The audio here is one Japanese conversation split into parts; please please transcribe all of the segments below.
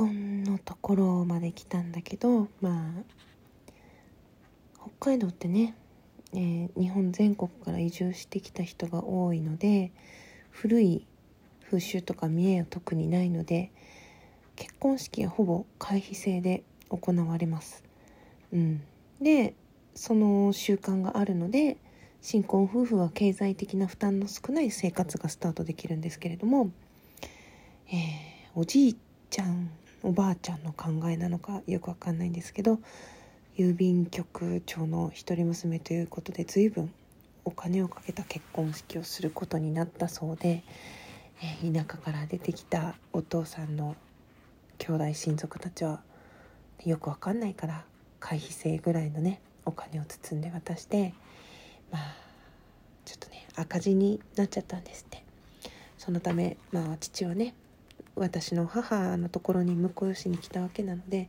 婚のところまで来たんだけどまあ北海道ってね、えー、日本全国から移住してきた人が多いので古い風習とか見栄は特にないので結婚式はほぼ回避制で行われます。うん、でその習慣があるので新婚夫婦は経済的な負担の少ない生活がスタートできるんですけれども、えー、おじいちゃんおばあちゃんの考えなのかよくわかんないんですけど郵便局長の一人娘ということで随分お金をかけた結婚式をすることになったそうで、え、田舎から出てきたお父さんの兄弟親族たちはよくわかんないから会費制ぐらいのねお金を包んで渡してまあちょっとね赤字になっちゃったんですって。そのためまあ父はね私の母のところに婿養しに来たわけなので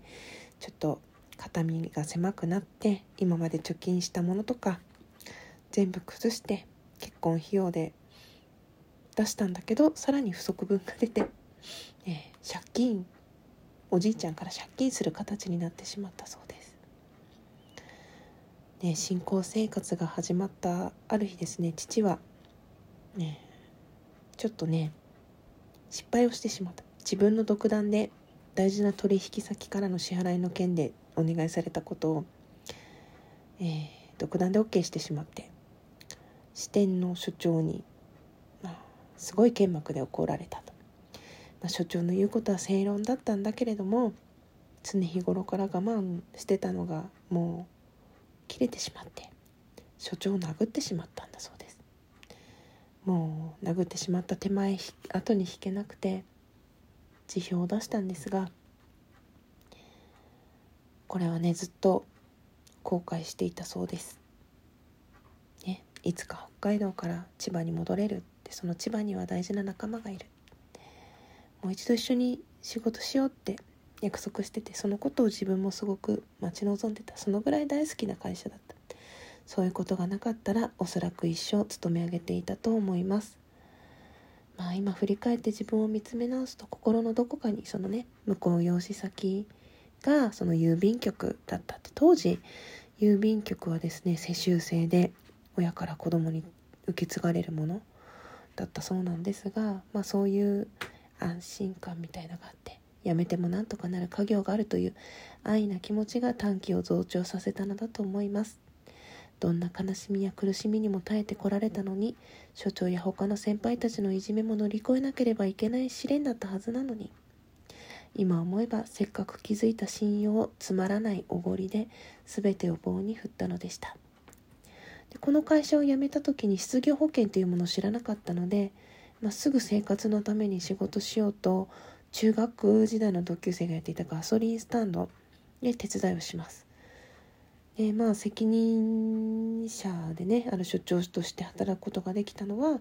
ちょっと肩身が狭くなって今まで貯金したものとか全部崩して結婚費用で出したんだけどさらに不足分が出て、えー、借金おじいちゃんから借金する形になってしまったそうです。ね、新婚生活が始まったある日ですね父はねちょっとね失敗をしてしまった。自分の独断で大事な取引先からの支払いの件でお願いされたことを、えー、独断で OK してしまって支店の所長に、まあ、すごい剣幕で怒られたと、まあ、所長の言うことは正論だったんだけれども常日頃から我慢してたのがもう切れてしまって所長を殴ってしまったんだそうです。もう殴ってしまった手前後に引けなくて辞表を出したんですがこれはねずっと後悔していたそうです、ね、いつか北海道から千葉に戻れる。ってその千葉には大事な仲間がいる。もう一度一緒に仕事しようって約束しててそのことを自分もすごく待ち望んでた。そのぐらい大好きな会社だった。そういうことがなかったらおそらく一生勤め上げていたと思います。まあ今振り返って自分を見つめ直すと心のどこかにそのね向こう用紙先がその郵便局だったって当時郵便局はですね世襲制で親から子供に受け継がれるものだったそうなんですが、まあ、そういう安心感みたいなのがあってやめてもなんとかなる家業があるという安易な気持ちが短期を増長させたのだと思います。どんな悲しみや苦しみにも耐えてこられたのに所長や他の先輩たちのいじめも乗り越えなければいけない試練だったはずなのに今思えばせっかく築いた信用をつまらないおごりで全てを棒に振ったのでしたでこの会社を辞めた時に失業保険というものを知らなかったので、まあ、すぐ生活のために仕事しようと中学時代の同級生がやっていたガソリンスタンドで手伝いをします。でまあ責任者でねある所長として働くことができたのは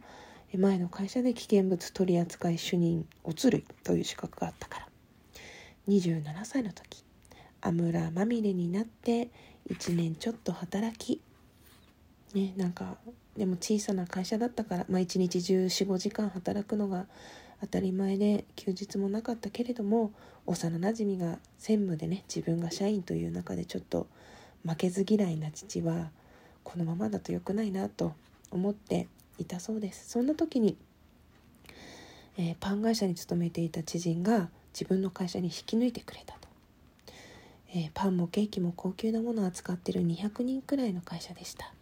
前の会社で危険物取扱主任おつるという資格があったから。27歳の時油まみれになって1年ちょっと働きねなんかでも小さな会社だったから、まあ、1日1415時間働くのが当たり前で休日もなかったけれども幼なじみが専務でね自分が社員という中でちょっと負けず嫌いな父はこのままだと良くないなと思っていたそうです。そんな時に、えー、パン会社に勤めていた知人が自分の会社に引き抜いてくれたと、えー、パンもケーキも高級なものを扱ってる200人くらいの会社でした。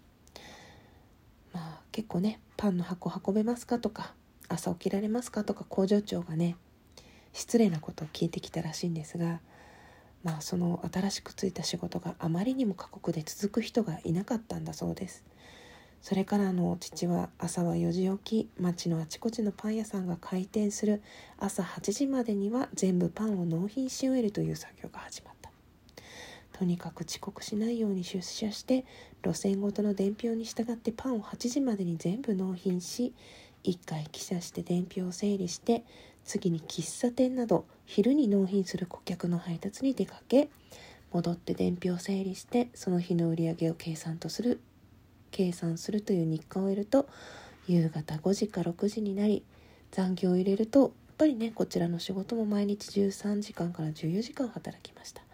まあ結構ねパンの箱運べますかとか朝起きられますかとか工場長がね失礼なことを聞いてきたらしいんですがまあその新しくついた仕事があまりにも過酷で続く人がいなかったんだそうです。それからの父は朝は4時起き町のあちこちのパン屋さんが開店する朝8時までには全部パンを納品し終えるという作業が始まった。とにかく遅刻しないように出社して路線ごとの伝票に従ってパンを8時までに全部納品し1回記者して伝票を整理して次に喫茶店など昼に納品する顧客の配達に出かけ戻って伝票を整理してその日の売り上げを計算とする計算するという日課を得ると夕方5時か6時になり残業を入れるとやっぱりねこちらの仕事も毎日13時間から14時間働きました。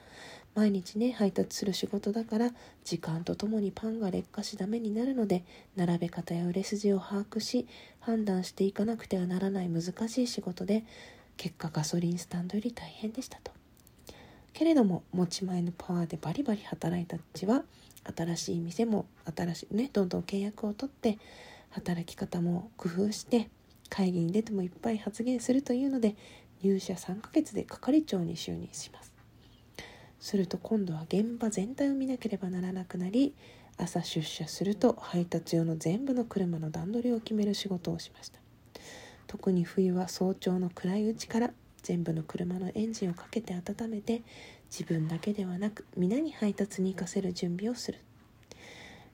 毎日ね配達する仕事だから時間とともにパンが劣化しダメになるので並べ方や売れ筋を把握し判断していかなくてはならない難しい仕事で結果ガソリンスタンドより大変でしたと。けれども持ち前のパワーでバリバリ働いたちは新しい店も新しいねどんどん契約を取って働き方も工夫して会議に出てもいっぱい発言するというので入社3ヶ月で係長に就任します。すると今度は現場全体を見なければならなくなり朝出社すると配達用の全部の車の段取りを決める仕事をしました。特に冬は早朝の暗いうちから全部の車のエンジンをかけて温めて自分だけではなく皆に配達に行かせる準備をする。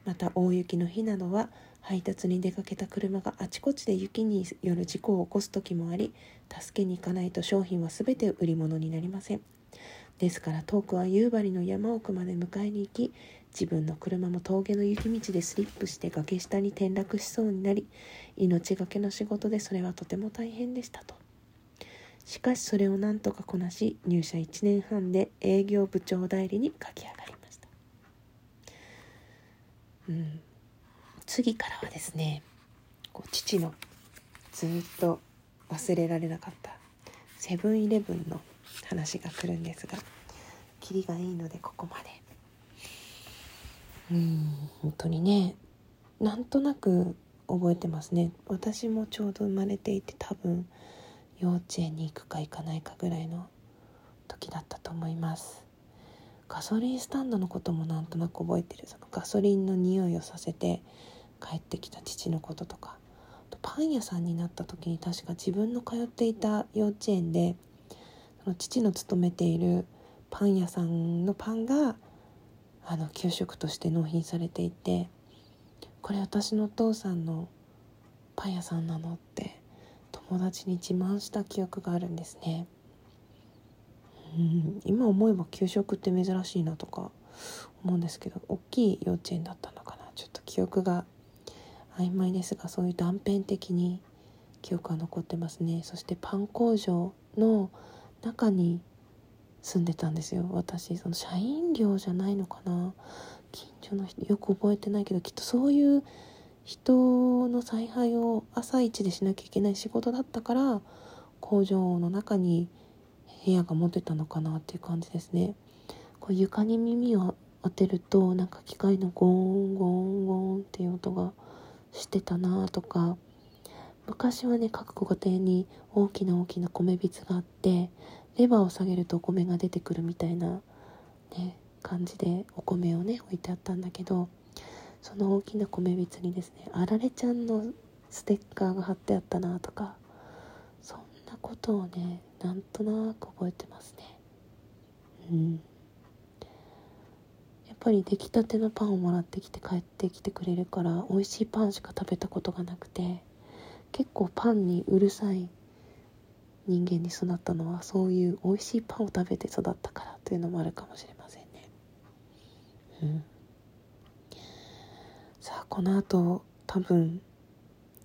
また大雪の日などは配達に出かけた車があちこちで雪による事故を起こす時もあり助けに行かないと商品は全て売り物になりません。ですから遠くは夕張の山奥まで迎えに行き自分の車も峠の雪道でスリップして崖下に転落しそうになり命がけの仕事でそれはとても大変でしたと。しかしそれを何とかこなし入社1年半で営業部長代理に駆け上がりました。うん。次からはですね父のずっと忘れられなかったセブンイレブンの話が来るんですが。キリがいいのでここまで。うん本当にね。なんとなく覚えてますね。私もちょうど生まれていて多分幼稚園に行くか行かないかぐらいの時だったと思います。ガソリンスタンドのこともなんとなく覚えてる。そのガソリンの匂いをさせて帰ってきた父のこととか。パン屋さんになった時に確か自分の通っていた幼稚園でその父の勤めているパン屋さんのパンがあの給食として納品されていてこれ私のお父さんのパン屋さんなのって友達に自慢した記憶があるんですね。うん今思えば給食って珍しいなとか思うんですけど大きい幼稚園だったのかなちょっと記憶が曖昧ですがそういう断片的に記憶が残ってますねそしてパン工場の中に住んでたんですよ。私その社員寮じゃないのかな。近所の人よく覚えてないけどきっとそういう人の采配を朝一でしなきゃいけない仕事だったから工場の中に部屋が持ってたのかなっていう感じですね。こう床に耳を当てるとなんか機械のゴーンゴーンゴーンっていう音がしてたなとか昔はね各ご家庭に大きな大きな米びつがあってレバーを下げるとお米が出てくるみたいな、ね、感じでお米をね置いてあったんだけどその大きな米びつにですねあられちゃんのステッカーが貼ってあったなとかそんなことをねなんとなく覚えてますね。うん。やっぱり出来たてのパンをもらってきて帰ってきてくれるから美味しいパンしか食べたことがなくて結構パンにうるさい人間に育ったのはそういう美味しいパンを食べて育ったからというのもあるかもしれませんね。うん、さあこの後多分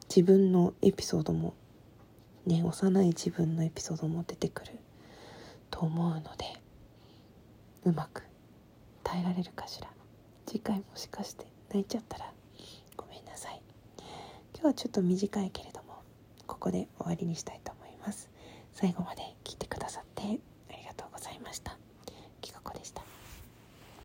自分のエピソードもね幼い自分のエピソードも出てくると思うのでうまく耐えられるかしら次回もしかして泣いちゃったらごめんなさい今日はちょっと短いけれどここで終わりにしたいと思います。最後まで聞いてくださって